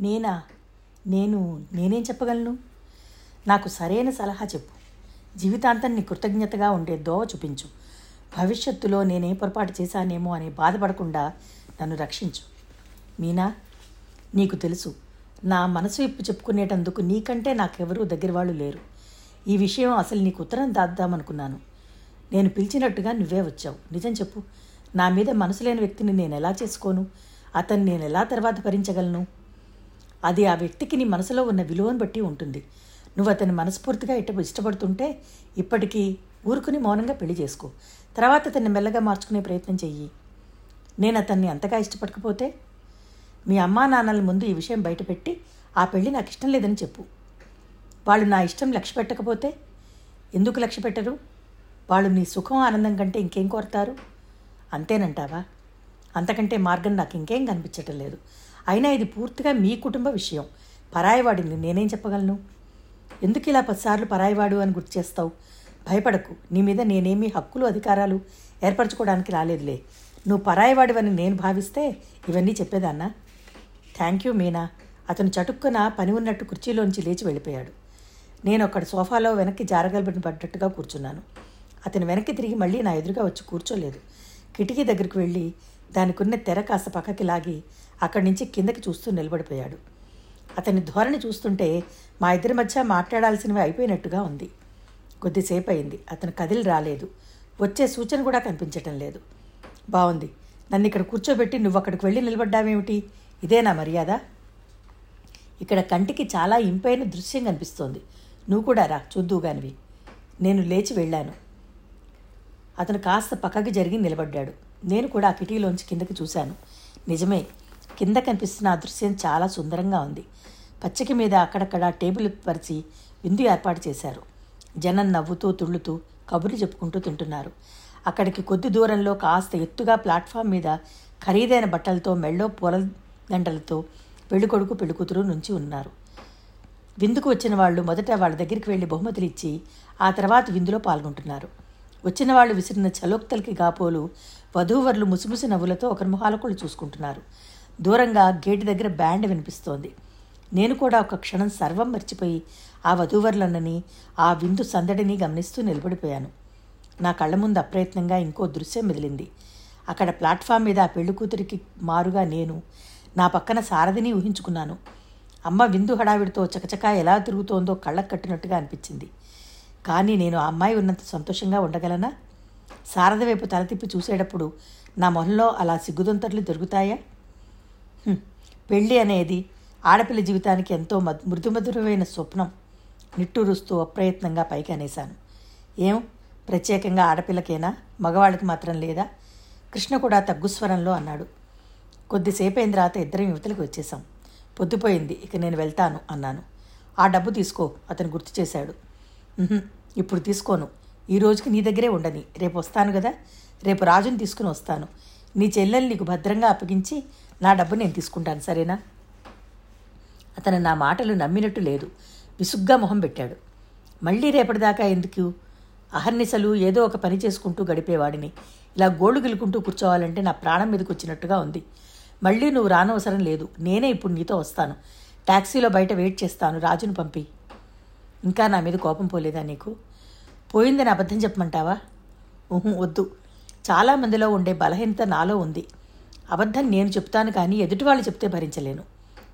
నేనా? నేను నేనేం చెప్పగలను? నాకు సరైన సలహా చెప్పు. జీవితాంతం నీ కృతజ్ఞతగా ఉండే దోవ చూపించు. భవిష్యత్తులో నేనే పొరపాటు చేశానేమో అని బాధపడకుండా నన్ను రక్షించు. మీనా నీకు తెలుసు నా మనసు ఇప్పు చెప్పుకునేటందుకు నీకంటే నాకెవరూ దగ్గర వాళ్ళు లేరు. ఈ విషయం అసలు నీకు ఉత్తరం దాద్దామనుకున్నాను. నేను పిలిచినట్టుగా నువ్వే వచ్చావు. నిజం చెప్పు నా మీద మనసు లేని వ్యక్తిని నేను ఎలా చేసుకోను? అతన్ని నేను ఎలా తర్వాత భరించగలను? అది ఆ వ్యక్తికి నీ మనసులో ఉన్న విలువను బట్టి ఉంటుంది. నువ్వు అతని మనస్ఫూర్తిగా ఇట్ట ఇష్టపడుతుంటే ఇప్పటికీ ఊరుకుని మౌనంగా పెళ్ళి చేసుకో. తర్వాత అతన్ని మెల్లగా మార్చుకునే ప్రయత్నం చెయ్యి. నేను అతన్ని అంతగా ఇష్టపడకపోతే మీ అమ్మా నాన్నల ముందు ఈ విషయం బయటపెట్టి ఆ పెళ్ళి నాకు ఇష్టం లేదని చెప్పు. వాళ్ళు నా ఇష్టం లక్ష్య పెట్టకపోతే ఎందుకు లక్ష్య పెట్టరు? వాళ్ళు నీ సుఖం ఆనందం కంటే ఇంకేం కోరతారు? అంతేనంటావా? అంతకంటే మార్గం నాకు ఇంకేం కనిపించటం లేదు. అయినా ఇది పూర్తిగా మీ కుటుంబ విషయం. పరాయివాడిని నేనేం చెప్పగలను? ఎందుకు ఇలా పదిసార్లు పరాయివాడు అని గుర్తు చేస్తావు? భయపడకు. నీ మీద నేనేమీ హక్కులు అధికారాలు ఏర్పరచుకోవడానికి రాలేదులే. నువ్వు పరాయివాడివని నేను భావిస్తే ఇవన్నీ చెప్పేదాన్నా? Thank you Meena. అతను చటుక్కున పని ఉన్నట్టు కుర్చీలోంచి లేచి వెళ్ళిపోయాడు. నేను అక్కడ సోఫాలో వెనక్కి జారగలబడిన పడ్డట్టుగా కూర్చున్నాను. అతను వెనక్కి తిరిగి మళ్ళీ నా ఎదురుగా వచ్చి కూర్చోలేదు. కిటికీ దగ్గరికి వెళ్ళి దానికున్న తెర కాస్త పక్కకి లాగి అక్కడి నుంచి కిందకి చూస్తూ నిలబడిపోయాడు. అతని ధోరణి చూస్తుంటే మా ఇద్దరి మధ్య మాట్లాడాల్సినవి అయిపోయినట్టుగా ఉంది. కొద్దిసేపు అయింది అతను కదిలి రాలేదు. వచ్చే సూచన కూడా కనిపించటం లేదు. బాగుంది నన్ను ఇక్కడ కూర్చోబెట్టి నువ్వు అక్కడికి వెళ్ళి నిలబడ్డావేమిటి? ఇదేనా మర్యాద? ఇక్కడ కంటికి చాలా ఇంపైన దృశ్యం కనిపిస్తోంది. నువ్వు కూడా రా చూద్దువుగానివి నేను లేచి వెళ్ళాను. అతను కాస్త పక్కకి జరిగి నిలబడ్డాడు. నేను కూడా ఆ కిటికీలోంచి కిందకి చూశాను. నిజమే కింద కనిపిస్తున్న ఆ దృశ్యం చాలా సుందరంగా ఉంది. పచ్చిక మీద అక్కడక్కడ టేబుల్ పరిచి విందు ఏర్పాటు చేశారు. జనం నవ్వుతూ తుళ్ళుతూ కబుర్లు చెప్పుకుంటూ తింటున్నారు. అక్కడికి కొద్ది దూరంలో కాస్త ఎత్తుగా ప్లాట్ఫామ్ మీద ఖరీదైన బట్టలతో మెళ్ళో పూల దండలతో పెళ్ళికొడుకు పెళ్ళికూతురు నుంచి ఉన్నారు. విందుకు వచ్చిన వాళ్ళు మొదట వాళ్ళ దగ్గరికి వెళ్ళి బహుమతులు ఇచ్చి ఆ తర్వాత విందులో పాల్గొంటున్నారు. వచ్చిన వాళ్ళు విసిరిన చలోక్తలకి గాపోలు వధూవరులు ముసిముసి నవ్వులతో ఒకరి మొహాలకుళ్ళు చూసుకుంటున్నారు. దూరంగా గేటు దగ్గర బ్యాండ్ వినిపిస్తోంది. నేను కూడా ఒక క్షణం సర్వం మర్చిపోయి ఆ వధూవరులన్నని ఆ విందు సందడిని గమనిస్తూ నిలబడిపోయాను. నా కళ్ళ ముందు అప్రయత్నంగా ఇంకో దృశ్యం మెదిలింది అక్కడ ప్లాట్ఫామ్ మీద ఆ పెళ్ళి కూతురికి మారుగా నేను నా పక్కన సారథిని ఊహించుకున్నాను. అమ్మ విందు హడావిడితో చకచకా ఎలా తిరుగుతోందో కళ్ళకు కట్టినట్టుగా అనిపించింది. కానీ నేను ఆ అమ్మాయి ఉన్నంత సంతోషంగా ఉండగలనా? శారద వైపు తల తిప్పి చూసేటప్పుడు నా మొహంలో అలా సిగ్గుదొంతర్లు దొరుకుతాయా? పెళ్ళి అనేది ఆడపిల్ల జీవితానికి ఎంతో మధు మృదుమధురమైన స్వప్నం. నిట్టూరుస్తూ అప్రయత్నంగా పైకి అనేశాను ఏం? ప్రత్యేకంగా ఆడపిల్లకేనా? మగవాళ్ళకి మాత్రం లేదా? కృష్ణ కూడా తగ్గుస్వరంలో అన్నాడు. కొద్దిసేపు అయిన తర్వాత ఇద్దరం యువతలకు వచ్చేసాం పొద్దుపోయింది. ఇక నేను వెళ్తాను అన్నాను. ఆ డబ్బు తీసుకో అతను గుర్తు చేశాడు. ఇప్పుడు తీసుకోను. ఈ రోజుకి నీ దగ్గరే ఉండని. రేపు వస్తాను కదా? రేపు రాజుని తీసుకుని వస్తాను. నీ చెల్లెల్ని నీకు భద్రంగా అప్పగించి నా డబ్బు నేను తీసుకుంటాను సరేనా? అతను నా మాటలు నమ్మినట్టు లేదు. విసుగ్గా మొహం పెట్టాడు. మళ్ళీ రేపటిదాకా ఎందుకు? అహర్నిశలు ఏదో ఒక పని చేసుకుంటూ గడిపేవాడిని. ఇలా గోళ్ళు గిలుకుంటూ కూర్చోవాలంటే నా ప్రాణం మీదకి వచ్చినట్టుగా ఉంది. మళ్ళీ నువ్వు రానవసరం లేదు. నేనే ఇప్పుడు నీతో వస్తాను. టాక్సీలో బయట వెయిట్ చేస్తాను. రాజును పంపి. ఇంకా నా మీద కోపం పోలేదా నీకు? పోయిందని అబద్ధం చెప్పమంటావా? ఊహు వద్దు. చాలామందిలో ఉండే బలహీనత నాలో ఉంది. అబద్ధం నేను చెప్తాను కానీ ఎదుటి వాళ్ళు చెప్తే భరించలేను.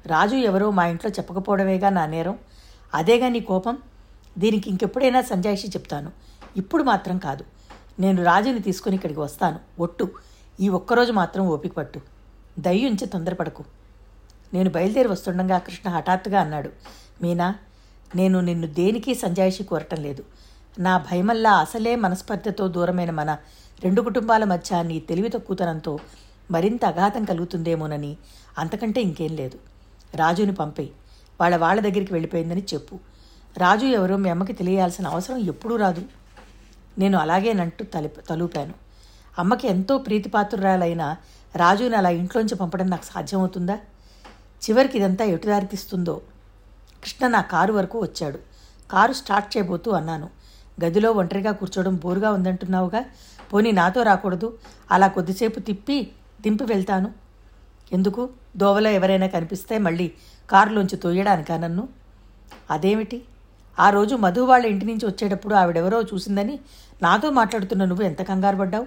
రాజు ఎవరో మా ఇంట్లో చెప్పకపోవడమేగా నా నేరం? అదేగా నీ కోపం? దీనికి ఇంకెప్పుడైనా సంజాయిషి చెప్తాను. ఇప్పుడు మాత్రం కాదు. నేను రాజుని తీసుకుని ఇక్కడికి వస్తాను. ఒట్టు. ఈ ఒక్కరోజు మాత్రం ఓపిక పట్టు. దయ్యుంచి తొందరపడకు. నేను బయలుదేరి వస్తుండగా కృష్ణ హఠాత్తుగా అన్నాడు. మీనా నేను నిన్ను దేనికి సంజాయిషి కోరటం లేదు. నా భయమల్లా అసలే మనస్పర్ధతో దూరమైన మన రెండు కుటుంబాల మధ్య నీ తెలివి తక్కువతనంతో మరింత అఘాతం కలుగుతుందేమోనని అంతకంటే ఇంకేం లేదు. రాజుని పంపే వాళ్ళ వాళ్ళ దగ్గరికి వెళ్ళిపోయిందని చెప్పు. రాజు ఎవరో మీ అమ్మకి తెలియాల్సిన అవసరం ఎప్పుడూ రాదు. నేను అలాగేనంటూ తలి తలూపాను. అమ్మకి ఎంతో ప్రీతిపాత్రురాలైన రాజుని అలా ఇంట్లోంచి పంపడం నాకు సాధ్యమవుతుందా? చివరికి ఇదంతా ఎటు దారితీస్తుందో కృష్ణ నా కారు వరకు వచ్చాడు. కారు స్టార్ట్ చేయబోతూ అన్నాను. గదిలో ఒంటరిగా కూర్చోవడం బోరుగా ఉందంటున్నావుగా? పోనీ నాతో రాకూడదు. అలా కొద్దిసేపు తిప్పి దింపి వెళ్తాను. ఎందుకు? దోవలో ఎవరైనా కనిపిస్తే మళ్ళీ కారులోంచి తోయడానికా నన్ను? అదేమిటి? ఆ రోజు మధు వాళ్ళ ఇంటి నుంచి వచ్చేటప్పుడు ఆవిడెవరో చూసిందని నాతో మాట్లాడుతున్న నువ్వు ఎంత కంగారు పడ్డావు?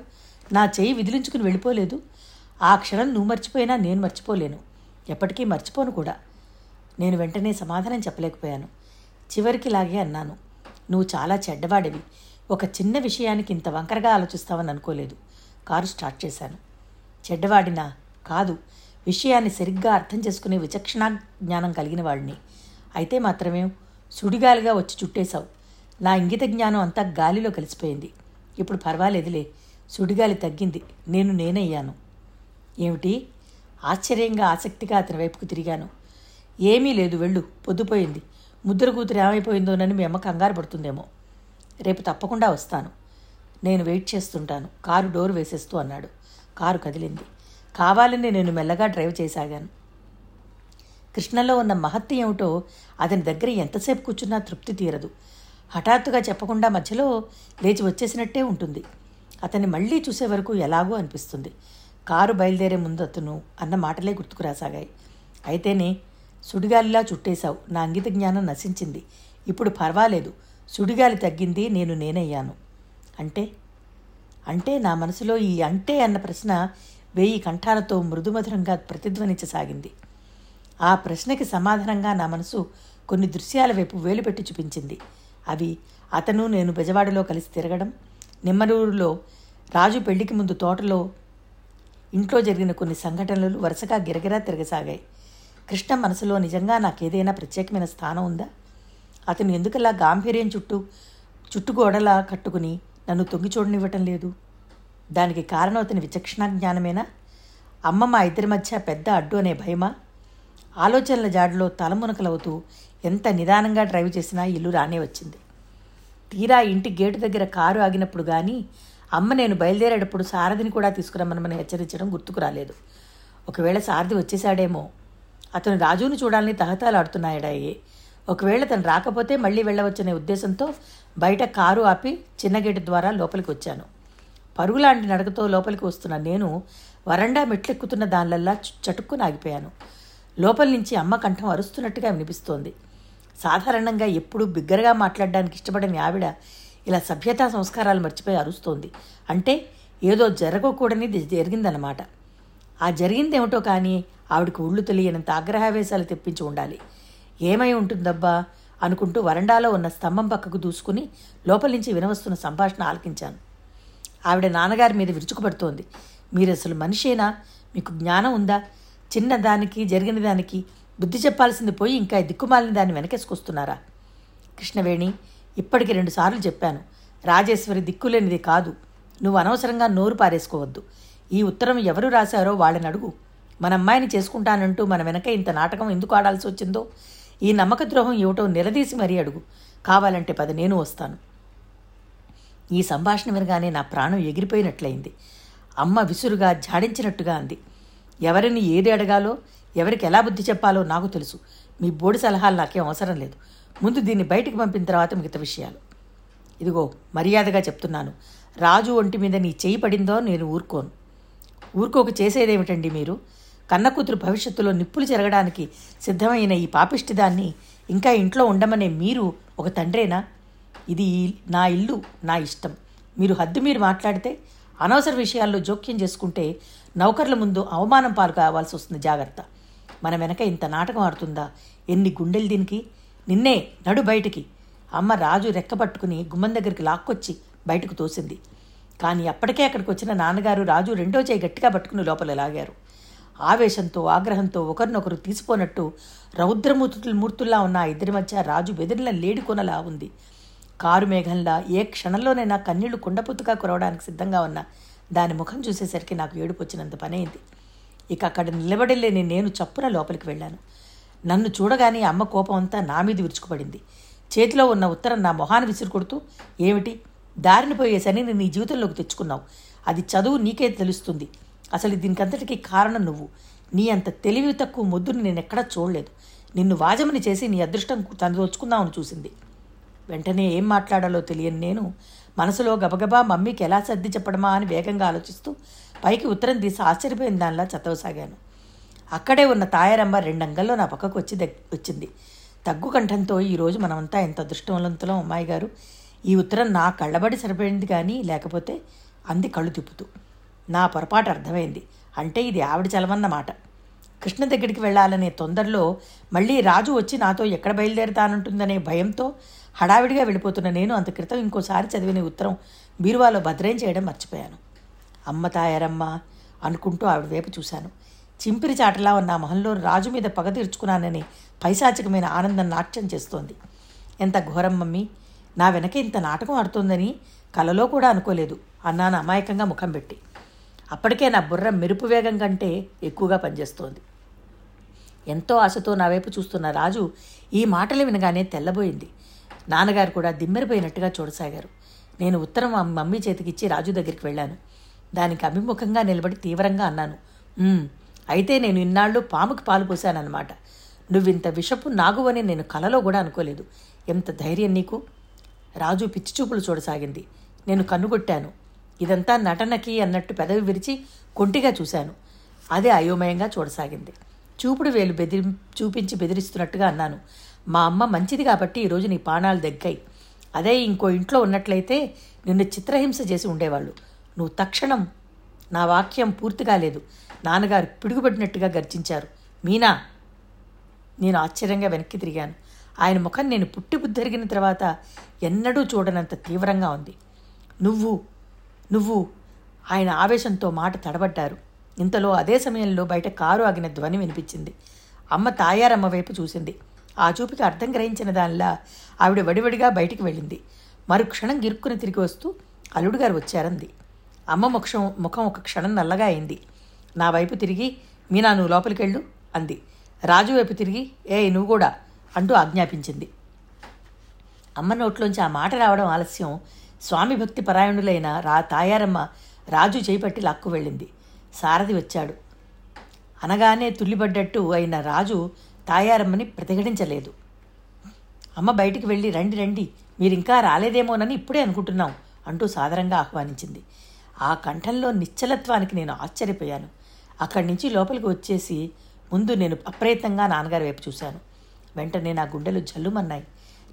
నా చెయ్యి విదిలించుకుని వెళ్ళిపోలేదు. ఆ క్షణం నువ్వు మర్చిపోయినా నేను మర్చిపోలేను. ఎప్పటికీ మర్చిపోను కూడా. నేను వెంటనే సమాధానం చెప్పలేకపోయాను. చివరికి లాగే అన్నాను. నువ్వు చాలా చెడ్డవాడివి. ఒక చిన్న విషయానికి ఇంత వంకరగా ఆలోచిస్తావని అనుకోలేదు. కారు స్టార్ట్ చేశాను. చెడ్డవాడినా కాదు విషయాన్ని సరిగ్గా అర్థం చేసుకునే విచక్షణ జ్ఞానం కలిగిన వాడిని. అయితే మాత్రమే సుడిగాలిగా వచ్చి చుట్టేశావు. నా ఇంగిత జ్ఞానం అంతా గాలిలో కలిసిపోయింది. ఇప్పుడు పర్వాలేదులే సుడిగాలి తగ్గింది. నేను నేనయ్యాను. ఏమిటి? ఆశ్చర్యంగా ఆసక్తిగా అతని వైపుకు తిరిగాను. ఏమీ లేదు వెళ్ళు పొద్దుపోయింది. ముద్ర కూతురు ఏమైపోయిందోనని మీ అమ్మ కంగారు పడుతుందేమో. రేపు తప్పకుండా వస్తాను. నేను వెయిట్ చేస్తుంటాను. కారు డోర్ వేసేస్తూ అన్నాడు. కారు కదిలింది. కావాలని నేను మెల్లగా డ్రైవ్ చేసాగాను. కృష్ణలో ఉన్న మహత్తి ఏమిటో అతని దగ్గర ఎంతసేపు కూర్చున్నా తృప్తి తీరదు. హఠాత్తుగా చెప్పకుండా మధ్యలో లేచి వచ్చేసినట్టే ఉంటుంది. అతన్ని మళ్ళీ చూసే వరకు ఎలాగో అనిపిస్తుంది. కారు బయలుదేరే ముందు అతను అన్న మాటలే గుర్తుకు రాసాగాయి. అయితేనే సుడిగాలిలా చుట్టేశావు. నా అంగిత జ్ఞానం నశించింది. ఇప్పుడు పర్వాలేదు. సుడిగాలి తగ్గింది నేను నేనయ్యాను. అంటే? అంటే నా మనసులో ఈ అంటే అన్న ప్రశ్న వేయి కంఠాలతో మృదుమధురంగా ప్రతిధ్వనించసాగింది. ఆ ప్రశ్నకి సమాధానంగా నా మనసు కొన్ని దృశ్యాల వైపు వేలుపెట్టి చూపించింది. అవి అతను నేను బెజవాడలో కలిసి తిరగడం నిమ్మలూరులో రాజు పెళ్ళికి ముందు తోటలో ఇంట్లో జరిగిన కొన్ని సంఘటనలు వరుసగా గిరగిరా తిరగసాగాయి. కృష్ణ మనసులో నిజంగా నాకేదైనా ప్రత్యేకమైన స్థానం ఉందా? అతను ఎందుకలా గాంభీర్యం చుట్టూ చుట్టుగోడలా కట్టుకుని నన్ను తొంగి చూడనివ్వటం లేదు. దానికి కారణం అతని విచక్షణ జ్ఞానమేనా? అమ్మ మా ఇద్దరి మధ్య పెద్ద అడ్డు అనే భయమా? ఆలోచనల జాడలో తలమునకలవుతూ ఎంత నిదానంగా డ్రైవ్ చేసినా ఇల్లు రానే వచ్చింది. తీరా ఇంటి గేటు దగ్గర కారు ఆగినప్పుడు కానీ అమ్మ నేను బయలుదేరేటప్పుడు సారథిని కూడా తీసుకురమ్మనమని హెచ్చరించడం గుర్తుకు రాలేదు. ఒకవేళ సారథి వచ్చేశాడేమో అతను రాజును చూడాలని తహతాలాడుతున్నాయడాయే ఒకవేళ తను రాకపోతే మళ్ళీ వెళ్ళవచ్చనే ఉద్దేశంతో బయట కారు ఆపి చిన్న గేటు ద్వారా లోపలికి వచ్చాను. పరుగులాంటి నడకతో లోపలికి వస్తున్న నేను వరండా మెట్లెక్కుతున్న దానిలల్లా చటుక్కున ఆగిపోయాను. లోపల నుంచి అమ్మ కంఠం అరుస్తున్నట్టుగా వినిపిస్తోంది. సాధారణంగా ఎప్పుడూ బిగ్గరగా మాట్లాడడానికి ఇష్టపడని ఆవిడ ఇలా సభ్యతా సంస్కారాలు మర్చిపోయి అరుస్తోంది. అంటే ఏదో జరగకూడని జరిగిందన్నమాట. ఆ జరిగిందేమిటో కానీ ఆవిడకు ఉళ్ళు తెలియనంత ఆగ్రహావేశాలు తెప్పించి ఉండాలి. ఏమై ఉంటుందబ్బా? అనుకుంటూ వరండాలో ఉన్న స్తంభం పక్కకు దూసుకుని లోపలించి నుంచి వినవస్తున్న సంభాషణ ఆలకించాను. ఆవిడ నాన్నగారి మీద విరుచుకుపడుతోంది. మీరు అసలు మనిషేనా? మీకు జ్ఞానం ఉందా? చిన్న దానికి జరిగిన దానికి బుద్ధి చెప్పాల్సింది పోయి ఇంకా దిక్కుమాలిన దాన్ని వెనకేసుకొస్తున్నారా? కృష్ణవేణి ఇప్పటికి రెండుసార్లు చెప్పాను. రాజేశ్వరి దిక్కులేనిది కాదు. నువ్వు అనవసరంగా నోరు పారేసుకోవద్దు. ఈ ఉత్తరం ఎవరు రాశారో వాళ్ళని అడుగు. మన అమ్మాయిని చేసుకుంటానంటూ మన వెనక ఇంత నాటకం ఎందుకు ఆడాల్సి వచ్చిందో? ఈ నమ్మక ద్రోహం ఏమిటో నిలదీసి మరీ అడుగు. కావాలంటే పది నేను వస్తాను. ఈ సంభాషణ వినగానే నా ప్రాణం ఎగిరిపోయినట్లయింది. అమ్మ విసురుగా జాడించినట్టుగా అంది. ఎవరిని ఏది అడగాలో ఎవరికి ఎలా బుద్ధి చెప్పాలో నాకు తెలుసు. మీ బోడి సలహాలు నాకేం అవసరం లేదు. ముందు దీన్ని బయటికి పంపిన తర్వాత మిగతా విషయాలు. ఇదిగో మర్యాదగా చెప్తున్నాను. రాజు ఒంటి మీద నీ చేయి పడిందో నేను ఊరుకోను. ఊరుకోక చేసేదేమిటండి మీరు? కన్న కూతురు భవిష్యత్తులో నిప్పులు జరగడానికి సిద్ధమైన ఈ పాపిష్టిదాన్ని ఇంకా ఇంట్లో ఉండమనే మీరు ఒక తండ్రేనా? ఇది నా ఇల్లు నా ఇష్టం. మీరు హద్దు మీరు మాట్లాడితే అనవసర విషయాల్లో జోక్యం చేసుకుంటే నౌకర్ల ముందు అవమానం పాలు కావాల్సి వస్తుంది జాగ్రత్త. మన వెనక ఇంత నాటకం ఆడుతుందా? ఎన్ని గుండెలు దీనికి? నిన్నే నడు బయటికి. అమ్మ రాజు రెక్కపట్టుకుని గుమ్మం దగ్గరికి లాక్కొచ్చి బయటకు తోసింది. కానీ అప్పటికే అక్కడికి వచ్చిన నాన్నగారు రాజు రెండో చేయి గట్టిగా పట్టుకుని లోపల లాగారు. ఆవేశంతో ఆగ్రహంతో ఒకరినొకరు తీసిపోనట్టు రౌద్రమూర్తుల మూర్తుల్లా ఉన్న ఆ ఇద్దరి మధ్య రాజు బెదిరిన లేడి కొనలా ఉంది. కారు మేఘంలా ఏ క్షణంలోనైనా కన్నీళ్ళు కుండపుత్తుగా కురవడానికి సిద్ధంగా ఉన్న దాని ముఖం చూసేసరికి నాకు ఏడుపు వచ్చినంత పనైంది. ఇక అక్కడ నిలబడలేని నేను చప్పున లోపలికి వెళ్ళాను. నన్ను చూడగానే అమ్మ కోపం అంతా నా మీద విరుచుకుపడింది. చేతిలో ఉన్న ఉత్తరం నా మొహాన్ని విసిరు కొడుతూ ఏమిటి? దారిని పోయేసని నేను నీ జీవితంలోకి తెచ్చుకున్నావు. అది చదువు నీకే తెలుస్తుంది. అసలు దీనికంతటికీ కారణం నువ్వు. నీ అంత తెలివి తక్కువ ముద్దుని నేను ఎక్కడా చూడలేదు. నిన్ను వాజమని చేసి నీ అదృష్టం తను దోచుకుందామని చూసింది. వెంటనే ఏం మాట్లాడాలో తెలియని నేను మనసులో గబగబా మమ్మీకి ఎలా సర్ది చెప్పడమా అని వేగంగా ఆలోచిస్తూ పైకి ఉత్తరం తీసి ఆశ్చర్యపోయిన దానిలా చదవసాగాను. అక్కడే ఉన్న తాయారమ్మ రెండంగల్లో నా పక్కకు వచ్చి వచ్చింది. తగ్గు కంఠంతో ఈరోజు మనమంతా ఎంత అదృష్టవంతులం అమ్మాయి గారు ఈ ఉత్తరం నా కళ్ళబడి సరిపోయింది కానీ లేకపోతే అంది కళ్ళు తిప్పుతూ. నా పొరపాటు అర్థమైంది. అంటే ఇది ఆవిడ చలవన్నమాట కృష్ణ దగ్గరికి వెళ్ళాలనే తొందరలో మళ్ళీ రాజు వచ్చి నాతో ఎక్కడ బయలుదేరుతానంటుందనే భయంతో హడావిడిగా వెళ్ళిపోతున్న నేను అంత క్రితం ఇంకోసారి చదివిన ఉత్తరం బీరువాలో భద్రం చేయడం మర్చిపోయాను. అమ్మ తాయారమ్మ అనుకుంటూ ఆవిడ వైపు చూశాను. చింపిరి చాటలా ఉన్న మహంలో మొహంలో రాజు మీద పగ తీర్చుకున్నానని పైశాచికమైన ఆనందం నాట్యం చేస్తోంది. ఎంత ఘోరం మమ్మీ. నా వెనక ఇంత నాటకం ఆడుతోందని కలలో కూడా అనుకోలేదు. అన్నాను అమాయకంగా ముఖం పెట్టి. అప్పటికే నా బుర్ర మెరుపు వేగం కంటే ఎక్కువగా పనిచేస్తోంది. ఎంతో ఆశతో నా వైపు చూస్తున్న రాజు ఈ మాటలు వినగానే తెల్లబోయింది. నాన్నగారు కూడా దిమ్మెరిపోయినట్టుగా చూడసాగారు. నేను ఉత్తరం మమ్మీ చేతికిచ్చి రాజు దగ్గరికి వెళ్ళాను. దానికి అభిముఖంగా నిలబడి తీవ్రంగా అన్నాను అయితే నేను ఇన్నాళ్ళు పాముకి పాలు పోశానన్నమాట నువ్వింత విషపు నాగువని నేను కలలో కూడా అనుకోలేదు. ఎంత ధైర్యం నీకు? రాజు పిచ్చి చూపులు చూడసాగింది. నేను కన్నుగొట్టాను ఇదంతా నటనకి అన్నట్టు పెదవి విరిచి కొంటిగా చూశాను. అదే అయోమయంగా చూడసాగింది. చూపుడు వేలు బెదిరి చూపించి బెదిరిస్తున్నట్టుగా అన్నాను. మా అమ్మ మంచిది కాబట్టి ఈరోజు నీ పాణాలు దగ్గాయి అదే ఇంకో ఇంట్లో ఉన్నట్లయితే నిన్ను చిత్రహింస చేసి ఉండేవాళ్ళు. నువ్వు తక్షణం నా వాక్యం పూర్తిగా లేదు. నాన్నగారు పిడుగుపడినట్టుగా గర్జించారు. మీనా! నేను ఆశ్చర్యంగా వెనక్కి తిరిగాను. ఆయన ముఖం నేను పుట్టి బుద్ధరిగిన తర్వాత ఎన్నడూ చూడనంత తీవ్రంగా ఉంది. నువ్వు నువ్వు ఆయన ఆవేశంతో మాట తడబడ్డారు. ఇంతలో అదే సమయంలో బయట కారు ఆగిన ధ్వని వినిపించింది. అమ్మ తాయారమ్మ వైపు చూసింది. ఆ చూపుకి అర్థం గ్రహించిన దానిలా ఆవిడ వడివడిగా బయటికి వెళ్ళింది. మరు క్షణం గిరుక్కుని తిరిగి వస్తూ అల్లుడు గారు వచ్చారంది. అమ్మ ముఖం ముఖం ఒక క్షణం నల్లగా అయింది. నా వైపు తిరిగి మీనా నువ్వు లోపలికెళ్ళు అంది. రాజు వైపు తిరిగి ఏ నువ్వు కూడా అంటూ ఆజ్ఞాపించింది. అమ్మ నోట్లోంచి ఆ మాట రావడం ఆలస్యం స్వామి భక్తి పరాయణులైన రా తాయారమ్మ రాజు చేపట్టి లాక్కు వెళ్ళింది. సారథి వచ్చాడు. అనగానే తుల్లిపడ్డట్టు అయిన రాజు తాయారమ్మని ప్రతిఘటించలేదు. అమ్మ బయటికి వెళ్ళి రండి రండి మీరు ఇంకా రాలేదేమోనని ఇప్పుడే అనుకుంటున్నాం అంటూ సాదరంగా ఆహ్వానించింది. ఆ కంఠంలో నిశ్చలత్వానికి నేను ఆశ్చర్యపోయాను. అక్కడి నుంచి లోపలికి వచ్చేసి ముందు నేను అప్రయత్నంగా నాన్నగారి వైపు చూశాను. వెంటనే నా గుండెలు జల్లుమన్నాయి.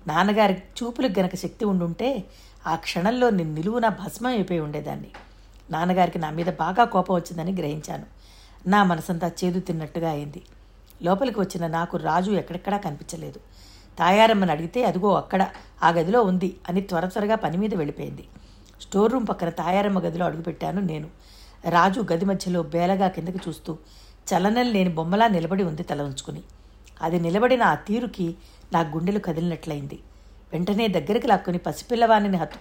నాన్నగారి చూపులకు గనక శక్తి ఉండుంటే ఆ క్షణంలో నేను నిలువున భస్మం అయిపోయి ఉండేదాన్ని. నాన్నగారికి నా మీద బాగా కోపం వచ్చిందని గ్రహించాను. నా మనసంతా చేదు తిన్నట్టుగా అయింది. లోపలికి వచ్చిన నాకు రాజు ఎక్కడెక్కడా కనిపించలేదు. తాయారమ్మని అడిగితే అదిగో అక్కడ ఆ గదిలో ఉంది అని త్వర త్వరగా పని మీద వెళ్ళిపోయింది. స్టోర్ రూమ్ పక్కన తాయారమ్మ గదిలో అడుగుపెట్టాను నేను. రాజు గది మధ్యలో బేలగా కిందకి చూస్తూ చలనం లేని బొమ్మలా నిలబడి ఉంది తల ఉంచుకుని. అది నిలబడిన ఆ తీరుకి నా గుండెలు కదిలినట్లయింది. వెంటనే దగ్గరికి లాక్కుని పసిపిల్లవాణిని హత్తు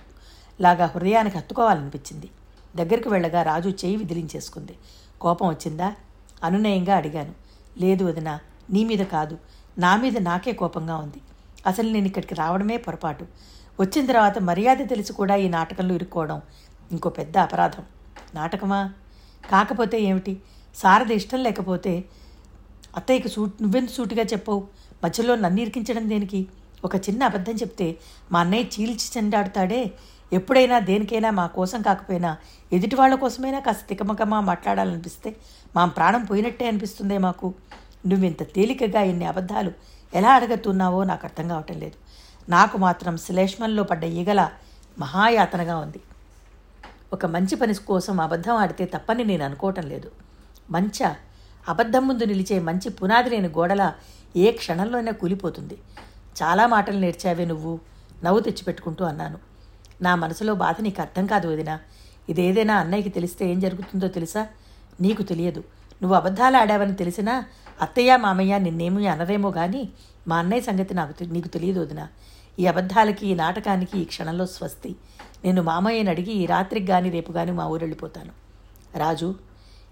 లాగా హృదయానికి హత్తుకోవాలనిపించింది. దగ్గరికి వెళ్ళగా రాజు చేయి విదిలించేసుకుంది. కోపం వచ్చిందా? అనునయంగా అడిగాను. లేదు వదిన నీ మీద కాదు. నా మీద నాకే కోపంగా ఉంది. అసలు నేను ఇక్కడికి రావడమే పొరపాటు. వచ్చిన తర్వాత మర్యాద తెలిసి కూడా ఈ నాటకంలో ఇరుక్కోవడం ఇంకో పెద్ద అపరాధం. నాటకమా? కాకపోతే ఏమిటి? సారథి ఇష్టం లేకపోతే అత్తయ్యకి సూట్ నువ్వెందు సూటిగా చెప్పవు? మధ్యలో నన్ను ఇరికించడం దేనికి? ఒక చిన్న అబద్ధం చెప్తే మా అన్నయ్య చీల్చి చెండాడుతాడే. ఎప్పుడైనా దేనికైనా మా కోసం కాకపోయినా ఎదుటి వాళ్ళ కోసమైనా కాస్త తికమకమా మాట్లాడాలనిపిస్తే మా ప్రాణం పోయినట్టే అనిపిస్తుందే మాకు. నువ్వింత తేలికగా ఇన్ని అబద్ధాలు ఎలా అడగతున్నావో నాకు అర్థం కావటం లేదు. నాకు మాత్రం శ్లేష్మంలో పడ్డ ఈగల మహాయాతనగా ఉంది. ఒక మంచి పని కోసం అబద్ధం ఆడితే తప్పని నేను అనుకోవటం లేదు. మంచ అబద్ధం ముందు నిలిచే మంచి పునాది లేని గోడల ఏ క్షణంలోనే కూలిపోతుంది. చాలా మాటలు నేర్చావే నువ్వు. నవ్వు తెచ్చిపెట్టుకుంటూ అన్నాను. నా మనసులో బాధ నీకు అర్థం కాదు వదినా. ఇదేదైనా అన్నయ్యకి తెలిస్తే ఏం జరుగుతుందో తెలుసా? నీకు తెలియదు. నువ్వు అబద్ధాలు ఆడావని తెలిసినా అత్తయ్య మామయ్య నిన్నేమీ అనరేమో కానీ మా అన్నయ్య సంగతి నాకు నీకు తెలియదు వదినా. ఈ అబద్ధాలకి ఈ నాటకానికి ఈ క్షణంలో స్వస్తి. నేను మామయ్యని అడిగి ఈ రాత్రికి కానీ రేపు కానీ మా ఊరు వెళ్ళిపోతాను రాజు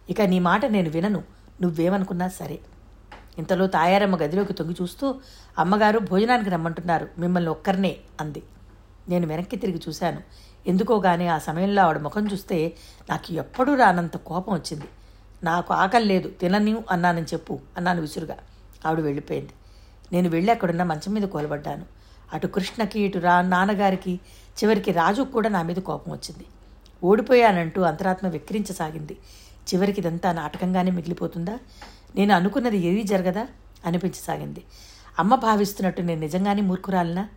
ఇక నీ మాట నేను వినను. నువ్వేమనుకున్నా సరే. ఇంతలో తాయారమ్మ గదిలోకి తొంగి చూస్తూ అమ్మగారు భోజనానికి రమ్మంటున్నారు మిమ్మల్ని ఒక్కరినే అంది. నేను వెనక్కి తిరిగి చూశాను. ఎందుకోగానే ఆ సమయంలో ఆవిడ ముఖం చూస్తే నాకు ఎప్పుడూ రానంత కోపం వచ్చింది. నాకు ఆకలి లేదు తినని అన్నానని చెప్పు అన్నాను విసురుగా. ఆవిడ వెళ్ళిపోయింది. నేను వెళ్ళి అక్కడున్న మంచం మీద కోలబడ్డాను. అటు కృష్ణకి ఇటు రా నాన్నగారికి చివరికి రాజుకు కూడా నా మీద కోపం వచ్చింది. ఓడిపోయానంటూ అంతరాత్మ విక్రించసాగింది. చివరికి ఇదంతా నాటకంగానే మిగిలిపోతుందా? నేను అనుకున్నది ఏదీ జరగదా? అనిపించసాగింది. అమ్మ భావిస్తున్నట్టు నేను నిజంగానే మూర్ఖురాలినా?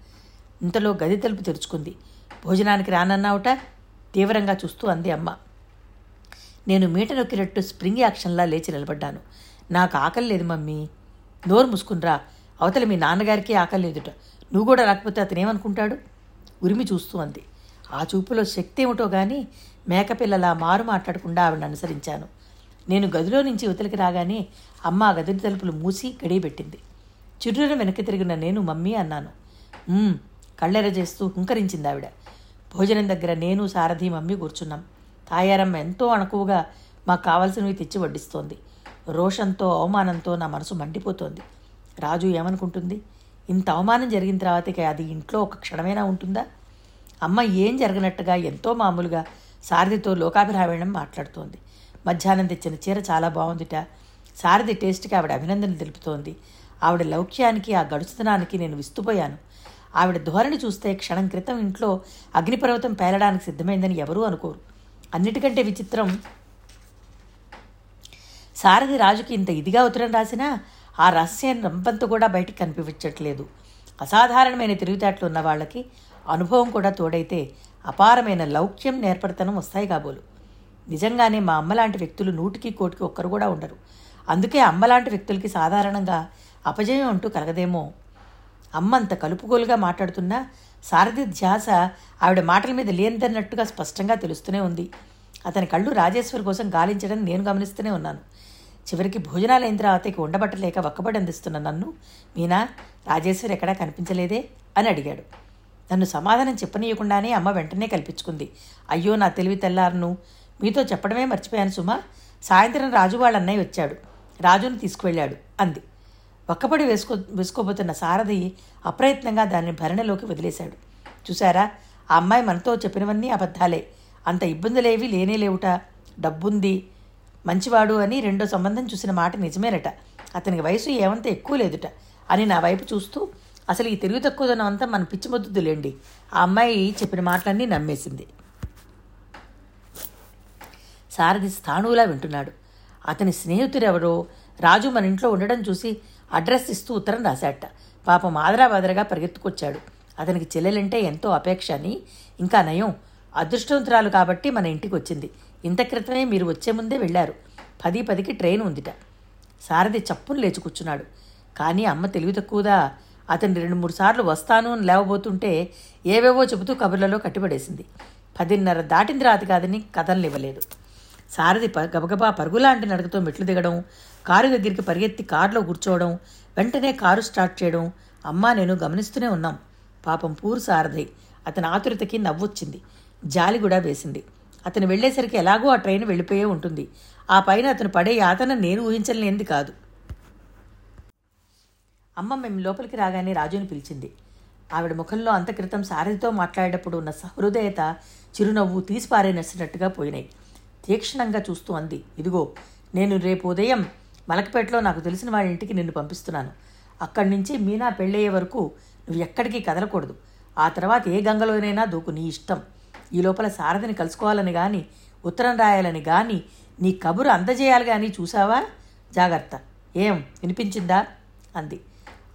ఇంతలో గది తలుపు తెరుచుకుంది. భోజనానికి రానన్నావుట? తీవ్రంగా చూస్తూ అంది అమ్మ. నేను మీట నొక్కినట్టు స్ప్రింగ్ యాక్షన్లా లేచి నిలబడ్డాను. నాకు ఆకలి లేదు మమ్మీ. నోరు ముసుకునిరా. అవతల మీ నాన్నగారికి ఆకలి లేదుట. నువ్వు కూడా రాకపోతే అతనేమనుకుంటాడు? ఉరిమి చూస్తూ అంది. ఆ చూపులో శక్తి ఏమిటో గాని మేకపిల్లలా మారు మాట్లాడకుండా ఆవిడని అనుసరించాను. నేను గదిలో నుంచి యువతలకి రాగానే అమ్మ ఆ గది తలుపులు మూసి గడియబెట్టింది చిరున వెనక్కి తిరిగిన నేను మమ్మీ అన్నాను. కళ్ళెర చేస్తూ హుంకరించింది ఆవిడ. భోజనం దగ్గర నేను సారథి మమ్మీ కూర్చున్నాం. తాయారమ్మ ఎంతో అణకువగా మాకు కావలసినవి తెచ్చి వడ్డిస్తోంది. రోషంతో అవమానంతో నా మనసు మండిపోతోంది. రాజు ఏమనుకుంటుంది? ఇంత అవమానం జరిగిన తర్వాత అది ఇంట్లో ఒక క్షణమైనా ఉంటుందా? అమ్మ ఏం జరగనట్టుగా ఎంతో మామూలుగా సారథితో లోకాభిరావణం మాట్లాడుతోంది. మధ్యాహ్నం తెచ్చిన చీర చాలా బాగుందిట. సారథి టేస్ట్కి ఆవిడ అభినందనలు తెలుపుతోంది. ఆవిడ లౌక్యానికి ఆ గడుచుతనానికి నేను విస్తుపోయాను. ఆవిడ ధోరణి చూస్తే క్షణం క్రితం ఇంట్లో అగ్నిపర్వతం పేలడానికి సిద్ధమైందని ఎవరూ అనుకోరు. అన్నిటికంటే విచిత్రం సారథి రాజుకి ఇంత ఇదిగా ఉత్తరం రాసినా ఆ రహస్యం రంపంత కూడా బయటికి కనిపించట్లేదు. అసాధారణమైన తిరుగుతాట్లు ఉన్న వాళ్ళకి అనుభవం కూడా తోడైతే అపారమైన లౌక్యం నేర్పడతనం వస్తాయి కాబోలు. నిజంగానే మా అమ్మలాంటి వ్యక్తులు నూటికి కోటికి ఒక్కరు కూడా ఉండరు. అందుకే అమ్మలాంటి వ్యక్తులకి సాధారణంగా అపజయం అంటూ కలగదేమో. అమ్మ అంత కలుపుగోలుగా మాట్లాడుతున్నా సారథి ధ్యాస ఆవిడ మాటల మీద లేనిదన్నట్టుగా స్పష్టంగా తెలుస్తూనే ఉంది. అతని కళ్ళు రాజేశ్వరి కోసం గాలించడం నేను గమనిస్తూనే ఉన్నాను. చివరికి భోజనాలు అయిన తర్వాత ఇక ఉండబట్టలేక వక్కబడి అందిస్తున్న నన్ను మీనా రాజేశ్వరి ఎక్కడా కనిపించలేదే? అని అడిగాడు. నన్ను సమాధానం చెప్పనీయకుండానే అమ్మ వెంటనే కల్పించుకుంది. అయ్యో నా తెలివి తెల్లారును. మీతో చెప్పడమే మర్చిపోయాను సుమా. సాయంత్రం రాజు వాళ్ళ అన్నయ్య వచ్చాడు. రాజును తీసుకువెళ్ళాడు అంది. ఒక్కపడి వేసుకో వేసుకోబోతున్న సారథి అప్రయత్నంగా దాన్ని భరణలోకి వదిలేశాడు. చూసారా ఆ అమ్మాయి మనతో చెప్పినవన్నీ అబద్ధాలే. అంత ఇబ్బందులేవి లేనే లేవుట డబ్బుంది మంచివాడు అని రెండో సంబంధం చూసిన మాట నిజమేనట. అతనికి వయసు ఏమంత ఎక్కువ లేదుట. అని నా వైపు చూస్తూ అసలు ఈ తెలుగు తక్కువదనం అంతా మన పిచ్చిమొద్దులేండి ఆ అమ్మాయి చెప్పిన మాటలన్నీ నమ్మేసింది. సారథి స్థాణువులా వింటున్నాడు. అతని స్నేహితుడెవరో రాజు మన ఇంట్లో ఉండడం చూసి అడ్రస్ ఇస్తూ ఉత్తరం రాశాట పాపం ఆదరాబాదరగా పరిగెత్తుకొచ్చాడు. అతనికి చెల్లెలంటే ఎంతో అపేక్ష అని ఇంకా నయం అదృష్టవంతురాలు కాబట్టి మన ఇంటికి వచ్చింది. ఇంత క్రితమే మీరు వచ్చే ముందే వెళ్ళారు. పది పదికి ట్రైన్ ఉందిట. సారథి చప్పును లేచి కూర్చున్నాడు. కానీ అమ్మ తెలివి తక్కువదా? అతన్ని రెండు మూడు సార్లు వస్తాను అని లేవబోతుంటే ఏవేవో చెబుతూ కబుర్లలో కట్టిపడేసింది. పదిన్నర దాటింది రాదు కాదని కథలు ఇవ్వలేదు. సారథి ప గబగబా పరుగులాంటి నడకతో మెట్లు దిగడం కారు దగ్గరికి పరిగెత్తి కారులో కూర్చోవడం వెంటనే కారు స్టార్ట్ చేయడం అమ్మా నేను గమనిస్తూనే ఉన్నాం. పాపం పూర్ సారథి. అతని ఆతురతకి నవ్వొచ్చింది. జాలి కూడా వేసింది. అతను వెళ్ళేసరికి ఎలాగో ఆ ట్రైన్ వెళ్ళిపోయే ఉంటుంది. ఆ పైన అతను పడే యాతన నేను ఊహించలేనిది కాదు. అమ్మ మేము లోపలికి రాగానే రాజుని పిలిచింది. ఆవిడ ముఖంలో అంత క్రితం సారథితో మాట్లాడేటప్పుడు ఉన్న సహృదయత చిరునవ్వు తీసి పోయినాయి. తీక్షణంగా చూస్తూ అంది. ఇదిగో నేను రేపు ఉదయం మలకపేటలో నాకు తెలిసిన వాళ్ళ ఇంటికి నిన్ను పంపిస్తున్నాను. అక్కడి నుంచి మీనా పెళ్ళయ్యే వరకు నువ్వు ఎక్కడికి కదలకూడదు. ఆ తర్వాత ఏ గంగలోనైనా దూకు నీ ఇష్టం. ఈ లోపల సారథిని కలుసుకోవాలని గాని ఉత్తరం రాయాలని గాని నీ కబురు అందజేయాలి కానీ చూసావా జాగ్రత్త. ఏం వినిపించిందా? అంది.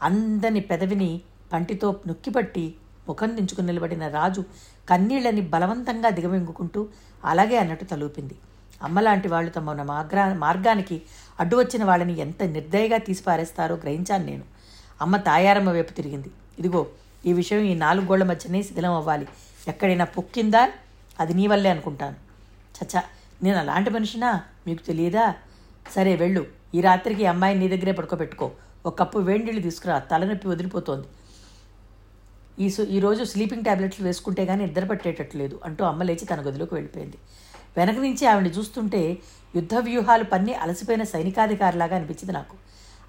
అందని పెదవిని పంటితో నొక్కిపట్టి ముఖం దించుకుని నిలబడిన రాజు కన్నీళ్ళని బలవంతంగా దిగమింగుకుంటూ అలాగే అన్నట్టు తలూపింది. అమ్మలాంటి వాళ్ళు తమ మార్గా మార్గానికి అడ్డు వచ్చిన వాళ్ళని ఎంత నిర్దయగా తీసిపారేస్తారో గ్రహించాను నేను. అమ్మ తాయారమ్మ వైపు తిరిగింది. ఇదిగో ఈ విషయం ఈ నాలుగు గోళ్ళ మధ్యనే శిథిలం అవ్వాలి. ఎక్కడైనా పొక్కిందా? అది నీ వల్లే అనుకుంటాను. చచ్చా నేను అలాంటి మనిషినా? మీకు తెలియదా? సరే వెళ్ళు. ఈ రాత్రికి అమ్మాయిని నీ దగ్గరే పడుకోబెట్టుకో. ఒక కప్పు వేడినీళ్ళు తీసుకురా. తలనొప్పి వదిలిపోతోంది. ఈ ఈరోజు స్లీపింగ్ టాబ్లెట్లు వేసుకుంటే కానీ నిద్ర పట్టేటట్లేదు అంటూ అమ్మ లేచి తన గదిలోకి వెళ్ళిపోయింది. వెనక నుంచి ఆవిడని చూస్తుంటే యుద్ధ వ్యూహాలు పన్ని అలసిపోయిన సైనికాధికారిలాగా అనిపించింది నాకు.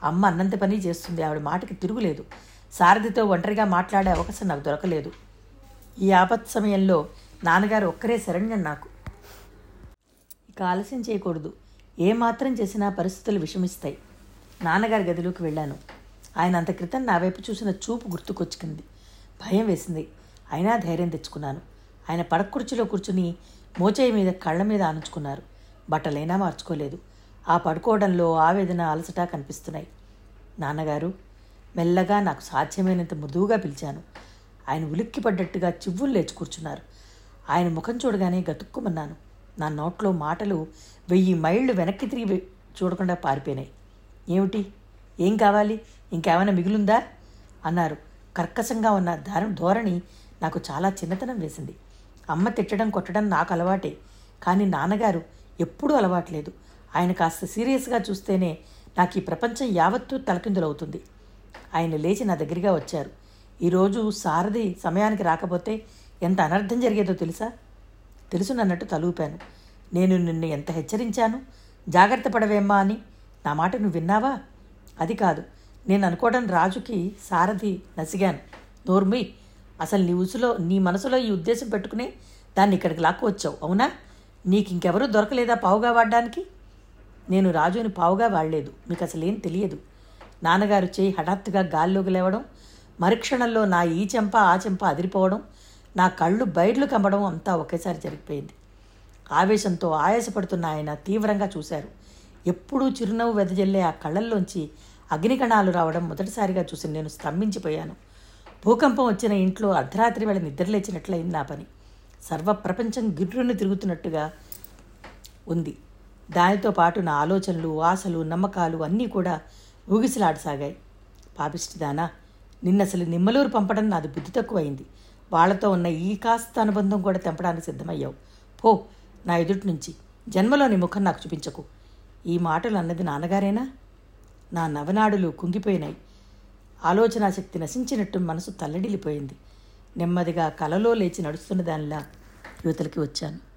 అమ్మ అన్నంత పని చేస్తుంది ఆవిడ మాటకి తిరుగులేదు. సారథితో ఒంటరిగా మాట్లాడే అవకాశం నాకు దొరకలేదు. ఈ ఆపత్ సమయంలో నాన్నగారు ఒక్కరే శరణ్యం నాకు. ఇక ఆలస్యం చేయకూడదు. ఏ మాత్రం చేసినా పరిస్థితులు విషమిస్తాయి. నాన్నగారి గదిలోకి వెళ్ళాను. ఆయన అంత క్రితం నా వైపు చూసిన చూపు గుర్తుకొచ్చుకుంది భయం వేసింది. అయినా ధైర్యం తెచ్చుకున్నాను. ఆయన పడకుర్చీలో కూర్చుని మోచేయి మీద కళ్ళ మీద ఆనుచుకున్నారు. బట్టలైనా మార్చుకోలేదు. ఆ పడుకోవడంలో ఆవేదన అలసట కనిపిస్తున్నాయి. నాన్నగారు మెల్లగా నాకు సాధ్యమైనంత మృదువుగా పిలిచాను. ఆయన ఉలిక్కిపడ్డట్టుగా చివ్వులు లేచి కూర్చున్నారు. ఆయన ముఖం చూడగానే గతుక్కుమన్నాను. నా నోట్లో మాటలు వెయ్యి మైళ్ళు వెనక్కి తిరిగి చూడకుండా పారిపోయినాయి. ఏమిటి? ఏం కావాలి? ఇంకేమైనా మిగులుందా? అన్నారు. కర్కశంగా ఉన్న దారు ధోరణి నాకు చాలా చిన్నతనం వేసింది. అమ్మ తిట్టడం కొట్టడం నాకు అలవాటే. కానీ నాన్నగారు ఎప్పుడూ అలవాట్లేదు. ఆయన కాస్త సీరియస్గా చూస్తేనే నాకు ఈ ప్రపంచం యావత్తూ తలకిందులవుతుంది. ఆయన లేచి నా దగ్గరగా వచ్చారు. ఈరోజు సారథి సమయానికి రాకపోతే ఎంత అనర్థం జరిగేదో తెలుసా? తెలుసునన్నట్టు తలూపాను. నేను నిన్ను ఎంత హెచ్చరించాను? జాగ్రత్త పడవేమ్మా అని. నా మాట నువ్వు విన్నావా? అది కాదు. నేను అనుకోవడం రాజుకి సారథి నసిగాను. నోర్మి అసలు నీ ఉసులో నీ మనసులో ఈ ఉద్దేశం పెట్టుకుని దాన్ని ఇక్కడికి లాక్కు వచ్చావు అవునా? నీకు ఇంకెవరూ దొరకలేదా పావుగా వాడడానికి? నేను రాజుని పావుగా వాడలేదు మీకు అసలేం తెలియదు. నాన్నగారు చేయి హఠాత్తుగా గాల్లోకి లేవడం మరుక్షణంలో నా ఈ చెంప ఆ చెంప అదిరిపోవడం నా కళ్ళు బయర్లు కమ్మడం అంతా ఒకేసారి జరిగిపోయింది. ఆవేశంతో ఆయాసపడుతున్న ఆయన తీవ్రంగా చూశారు. ఎప్పుడూ చిరునవ్వు వెదజల్లే ఆ కళ్ళల్లోంచి అగ్నికణాలు రావడం మొదటిసారిగా చూసి నేను స్తంభించిపోయాను. భూకంపం వచ్చిన ఇంట్లో అర్ధరాత్రి వేళ నిద్రలేచినట్లయింది నా పని. సర్వ ప్రపంచం గిర్రుని తిరుగుతున్నట్టుగా ఉంది. దానితో పాటు నా ఆలోచనలు ఆశలు నమ్మకాలు అన్నీ కూడా ఊగిసలాడసాగాయి. పాపిష్టిదానా నిన్నసలు నిమ్మలూరు పంపడం నాది బుద్ధి తక్కువైంది. వాళ్ళతో ఉన్న ఈ కాస్త అనుబంధం కూడా తెంపడానికి సిద్ధమయ్యావు. పో నా ఎదుటి నుంచి. జన్మలోని ముఖం నాకు చూపించకు. ఈ మాటలు అన్నది నాన్నగారేనా? నా నవనాడులు కుంగిపోయినాయి. ఆలోచనా శక్తి నశించినట్టు మనసు తల్లడిల్లిపోయింది. నెమ్మదిగా కలలో లేచి నడుస్తున్న దానిలా యువతలకి వచ్చాను.